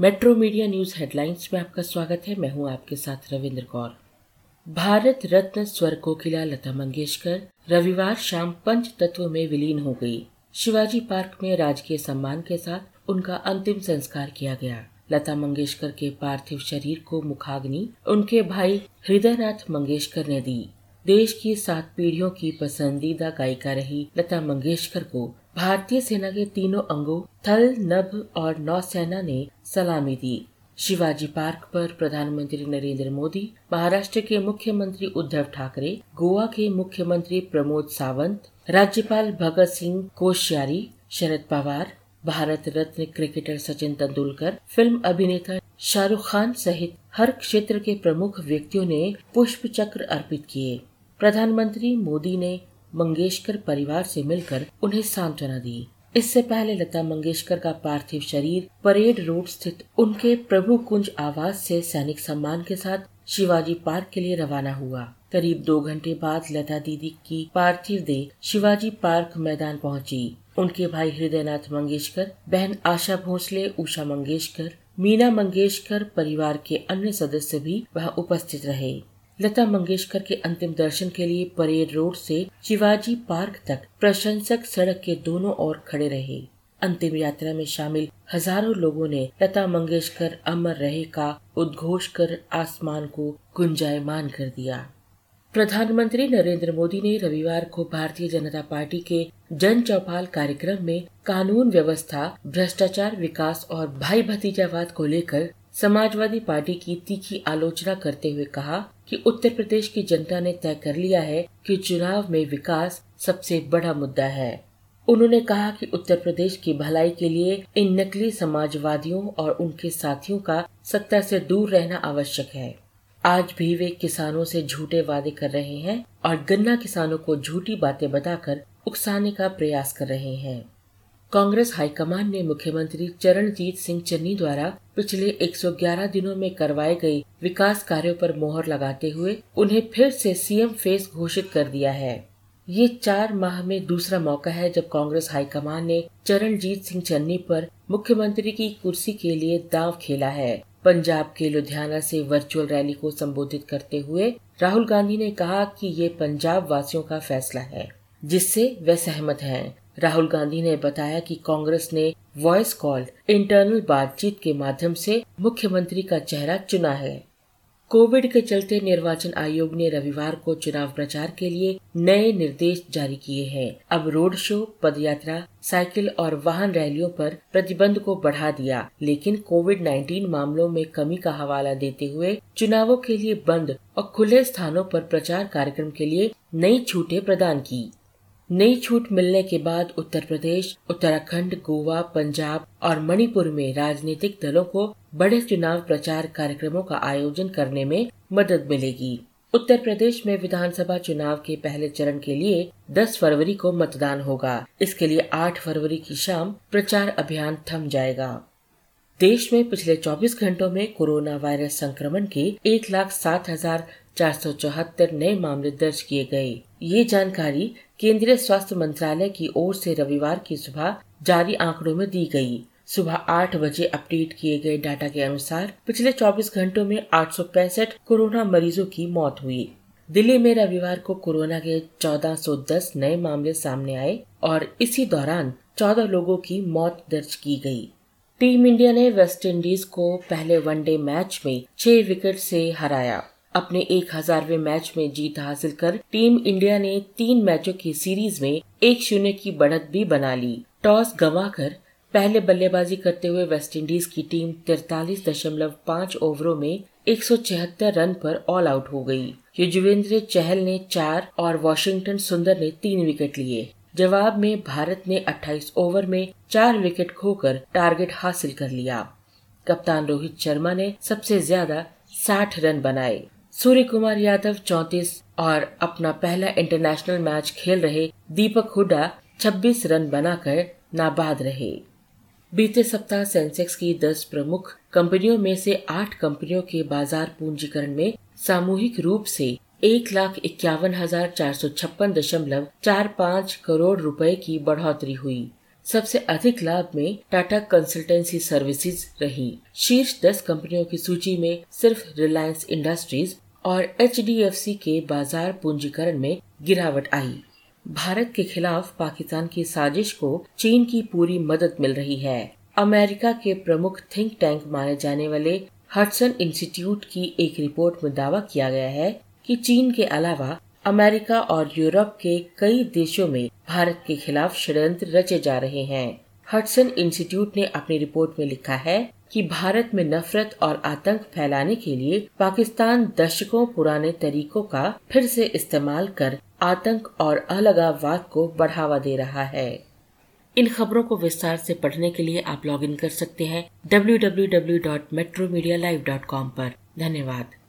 Metro media news headlines में आपका स्वागत है। मैं हूँ आपके साथ रविंद्र कौर। भारत रत्न स्वर कोकिला लता मंगेशकर रविवार शाम पंच तत्व में विलीन हो गई। शिवाजी पार्क में राजकीय सम्मान के साथ उनका अंतिम संस्कार किया गया। लता मंगेशकर के पार्थिव शरीर को मुखाग्नि उनके भाई हृदयनाथ मंगेशकर ने दी। देश की सात पीढ़ियों की पसंदीदा गायिका रही लता मंगेशकर को। भारतीय सेना के तीनों अंगों, थल, नभ और नौसेना ने सलामी दी। शिवाजी पार्क पर प्रधानमंत्री नरेंद्र मोदी, महाराष्ट्र के मुख्यमंत्री उद्धव ठाकरे, गोवा के मुख्यमंत्री प्रमोद सावंत, राज्यपाल भगत सिंह कोश्यारी, शरद पवार, भारत रत्न क्रिकेटर सचिन तेंदुलकर, फ़िल्म अभिनेता शाहरुख खान सहित हर क्षेत्र के प्रमुख व्यक्तियों ने पुष्प चक्र अर्पित किए। प्रधानमंत्री मोदी ने मंगेशकर परिवार से मिलकर उन्हें सांत्वना दी। इससे पहले लता मंगेशकर का पार्थिव शरीर परेड रोड स्थित उनके प्रभु कुंज आवास से सैनिक सम्मान के साथ शिवाजी पार्क के लिए रवाना हुआ करीब दो घंटे बाद लता दीदी की पार्थिव देह शिवाजी पार्क मैदान पहुँची। उनके भाई हृदयनाथ मंगेशकर, बहन आशा भोसले, उषा मंगेशकर, मीना मंगेशकर परिवार के अन्य सदस्य भी वहाँ उपस्थित रहे लता मंगेशकर के अंतिम दर्शन के लिए परेड रोड से शिवाजी पार्क तक प्रशंसक सड़क के दोनों ओर खड़े रहे। अंतिम यात्रा में शामिल हज़ारों लोगों ने लता मंगेशकर अमर रहे का उद्घोष कर आसमान को गुंजायमान कर दिया। प्रधानमंत्री नरेंद्र मोदी ने रविवार को भारतीय जनता पार्टी के जन चौपाल कार्यक्रम में कानून व्यवस्था, भ्रष्टाचार विकास और भाई भतीजावाद को लेकर समाजवादी पार्टी की तीखी आलोचना करते हुए कहा कि उत्तर प्रदेश की जनता ने तय कर लिया है कि चुनाव में विकास सबसे बड़ा मुद्दा है। उन्होंने कहा कि उत्तर प्रदेश की भलाई के लिए इन नकली समाजवादियों और उनके साथियों का सत्ता से दूर रहना आवश्यक है। आज भी वे किसानों से झूठे वादे कर रहे हैं और गन्ना किसानों को झूठी बातें बताकर उकसाने का प्रयास कर रहे हैं। कांग्रेस हाईकमान ने मुख्यमंत्री चरणजीत सिंह चन्नी द्वारा पिछले 111 दिनों में करवाए गए विकास कार्यों पर मोहर लगाते हुए उन्हें फिर से सीएम फेस घोषित कर दिया है। ये चार माह में दूसरा मौका है जब कांग्रेस हाईकमान ने चरणजीत सिंह चन्नी पर मुख्यमंत्री की कुर्सी के लिए दाव खेला है। पंजाब के लुधियाना से वर्चुअल रैली को संबोधित करते हुए राहुल गांधी ने कहा कि ये पंजाब वासियों का फैसला है, जिससे वे सहमत हैं। राहुल गांधी ने बताया कि कांग्रेस ने वॉइस कॉल इंटरनल बातचीत के माध्यम से मुख्यमंत्री का चेहरा चुना है। कोविड के चलते निर्वाचन आयोग ने रविवार को चुनाव प्रचार के लिए नए निर्देश जारी किए हैं। अब रोड शो, पदयात्रा, साइकिल और वाहन रैलियों पर प्रतिबंध को बढ़ा दिया, लेकिन कोविड 19 मामलों में कमी का हवाला देते हुए चुनावों के लिए बंद और खुले स्थानों पर प्रचार कार्यक्रम के लिए नई छूटें प्रदान की। नई छूट मिलने के बाद उत्तर प्रदेश, उत्तराखंड, गोवा, पंजाब और मणिपुर में राजनीतिक दलों को बड़े चुनाव प्रचार कार्यक्रमों का आयोजन करने में मदद मिलेगी। उत्तर प्रदेश में विधानसभा चुनाव के पहले चरण के लिए 10 फरवरी को मतदान होगा। इसके लिए 8 फरवरी की शाम प्रचार अभियान थम जाएगा। देश में पिछले 24 घंटों में कोरोना वायरस संक्रमण के एक लाख सात हज़ार चार सौ चौहत्तर नए मामले दर्ज किए गए ये जानकारी केंद्रीय स्वास्थ्य मंत्रालय की ओर से रविवार की सुबह जारी आंकड़ों में दी गई। सुबह आठ बजे अपडेट किए गए डाटा के अनुसार पिछले 24 घंटों में आठ सौ पैंसठ कोरोना मरीजों की मौत हुई दिल्ली में रविवार को कोरोना के 1410 नए मामले सामने आए और इसी दौरान 14 लोगों की मौत दर्ज की गई। टीम इंडिया ने वेस्ट इंडीज को पहले वनडे मैच में छह विकेट से हराया अपने एक हजारवे मैच में जीत हासिल कर टीम इंडिया ने तीन मैचों की सीरीज़ में एक शून्य की बढ़त भी बना ली। टॉस गंवाकर पहले बल्लेबाजी करते हुए वेस्टइंडीज की टीम तिरतालीस दशमलव पाँच ओवरों में 176 रन पर ऑल आउट हो गई। युजवेंद्र चहल ने चार और वॉशिंगटन सुंदर ने तीन विकेट लिए। जवाब में भारत ने 28 ओवर में चार विकेट खोकर टारगेट हासिल कर लिया। कप्तान रोहित शर्मा ने सबसे ज़्यादा 60 रन बनाए। सूर्य कुमार यादव चौतीस और अपना पहला इंटरनेशनल मैच खेल रहे दीपक हुडा 26 रन बनाकर नाबाद रहे। बीते सप्ताह सेंसेक्स की 10 प्रमुख कंपनियों में से आठ कंपनियों के बाज़ार पूंजीकरण में सामूहिक रूप से एक लाख इक्यावन हज़ार चार सौ छप्पन दशमलव चार पाँच करोड़ रुपए की बढ़ोतरी हुई। सबसे अधिक लाभ में टाटा कंसल्टेंसी सर्विसेज़ रही। शीर्ष दस कंपनियों की सूची में सिर्फ़ रिलायंस इंडस्ट्रीज़ और एचडीएफसी के बाज़ार पूंजीकरण में गिरावट आई। भारत के खिलाफ पाकिस्तान की साजिश को चीन की पूरी मदद मिल रही है। अमेरिका के प्रमुख थिंक टैंक माने जाने वाले हटसन इंस्टीट्यूट की एक रिपोर्ट में दावा किया गया है कि चीन के अलावा अमेरिका और यूरोप के कई देशों में भारत के खिलाफ षड्यंत्र रचे जा रहे हैं। हटसन इंस्टीट्यूट ने अपनी रिपोर्ट में लिखा है कि भारत में नफरत और आतंक फैलाने के लिए पाकिस्तान दशकों पुराने तरीकों का फिर से इस्तेमाल कर आतंक और अलगाववाद को बढ़ावा दे रहा है। इन खबरों को विस्तार से पढ़ने के लिए आप लॉगिन कर सकते हैं W W W dot metro media live www.metromedia.live.com पर। धन्यवाद।